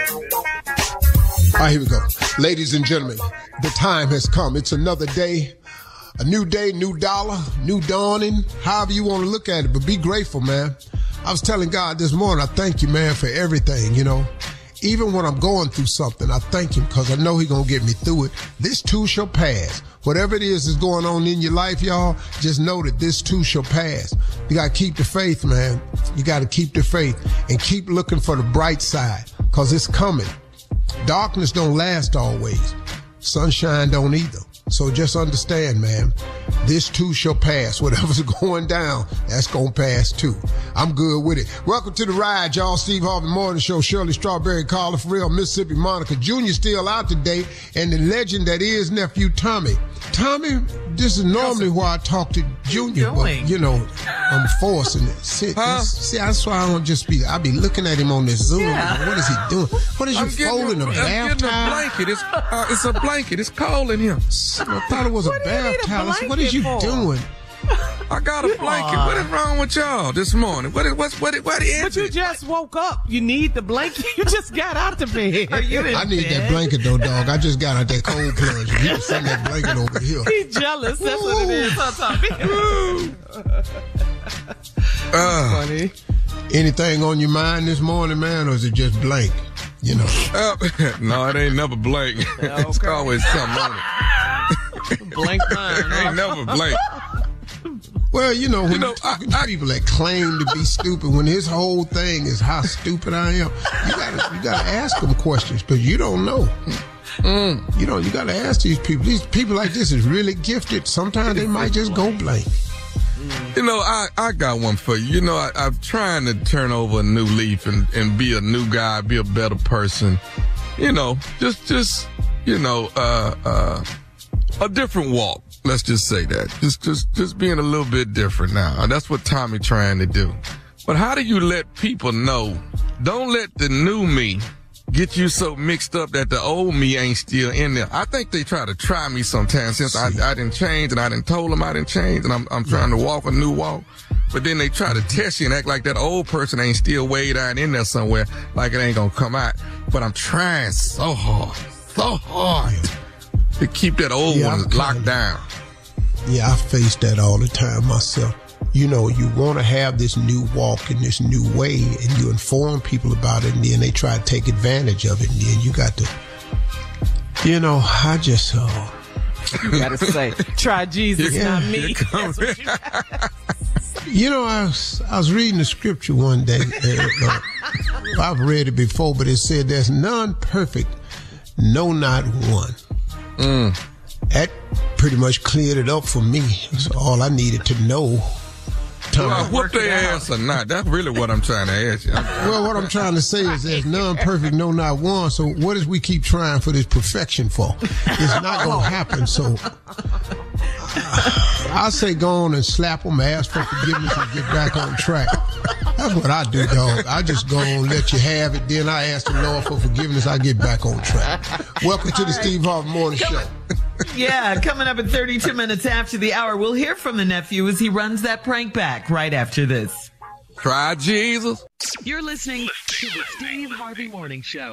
All right, here we go. Ladies and gentlemen, the time has come. It's another day, a new day, new dollar, new dawning, however you want to look at it, but be grateful, man. I was telling God this morning, I thank you, man, for everything, you know. Even when I'm going through something, I thank him because I know he going to get me through it. This too shall pass. Whatever it is that's going on in your life, y'all, just know that this too shall pass. You got to keep the faith, man. You got to keep the faith and keep looking for the bright side because it's coming. Darkness don't last always. Sunshine don't either. So just understand, man, this too shall pass. Whatever's going down, that's gonna pass too. I'm good with it. Welcome to the ride, y'all. Steve Harvey Morning Show, Shirley Strawberry, Carla Ferrell, Mississippi Monica Jr. still out today, and the legend that is nephew Tommy. Tommy, this is normally where I talk to Junior, but you know, I'm forcing it. Sit, this- see, that's why I don't just be. I be looking at him on this Zoom. Yeah. What is he doing? What is you I'm getting folding a, a bath getting a towel? blanket. It's, uh, it's a blanket. It's cold in here. I thought it was a bath towel. What is you doing? I got a blanket. What is wrong with y'all this morning? What is what's what is, what is But you it? just woke up. You need the blanket. You just got out the bed. You I in need that blanket though, dog. I just got out that cold plunge. You can send that blanket over here. He's jealous. That's what it is. huh, Tommy? Uh, Funny. Anything on your mind this morning, man, or is it just blank? You know. uh, no, it ain't never blank. it's always something on it. Blank mind. It ain't never blank. Well, you know, when You know, talking to people that claim to be stupid, when his whole thing is how stupid I am, you gotta you gotta ask them questions because you don't know. You know, you gotta ask these people. These people like this is really gifted. Sometimes they might just go blank. You know, I, I got one for you. You know, I, I'm trying to turn over a new leaf and, and be a new guy, be a better person. You know, just just you know, uh, uh, a different walk. Let's just say that. Just just just being a little bit different now. And that's what Tommy trying to do. But how do you let people know? Don't let the new me get you so mixed up that the old me ain't still in there. I think they try to try me sometimes since I, I didn't change and I didn't told them I didn't change and I'm, I'm trying to walk a new walk. But then they try to test you and act like that old person ain't still way down in there somewhere, like it ain't gonna come out. But I'm trying so hard, so hard to keep that old Yeah, one locked down. Yeah, I face that all the time myself. You know, you want to have this new walk and this new way, and you inform people about it, and then they try to take advantage of it, and then you got to, you know, I just, uh, You gotta say, try Jesus, Yeah. not me. Here comes- That's what you you know, I was, I was reading the scripture one day, and, uh, I've read it before, but it said there's none perfect, no, not one. Mm. That pretty much cleared it up for me. That's all I needed to know. Do I whoop their ass or not? That's really what I'm trying to ask you. Well, what I'm trying to say is there's none perfect, no, not one. So what does we keep trying for this perfection for? It's not going to happen. So I say go on and slap them, ask for forgiveness, and get back on track. That's what I do, dog. I just go on, let you have it. Then I ask the Lord for forgiveness. I get back on track. Welcome to the Steve Harvey Morning Show. yeah, coming up at 32 minutes after the hour, we'll hear from the nephew as he runs that prank back right after this. Try Jesus. You're listening to the Steve Harvey Morning Show.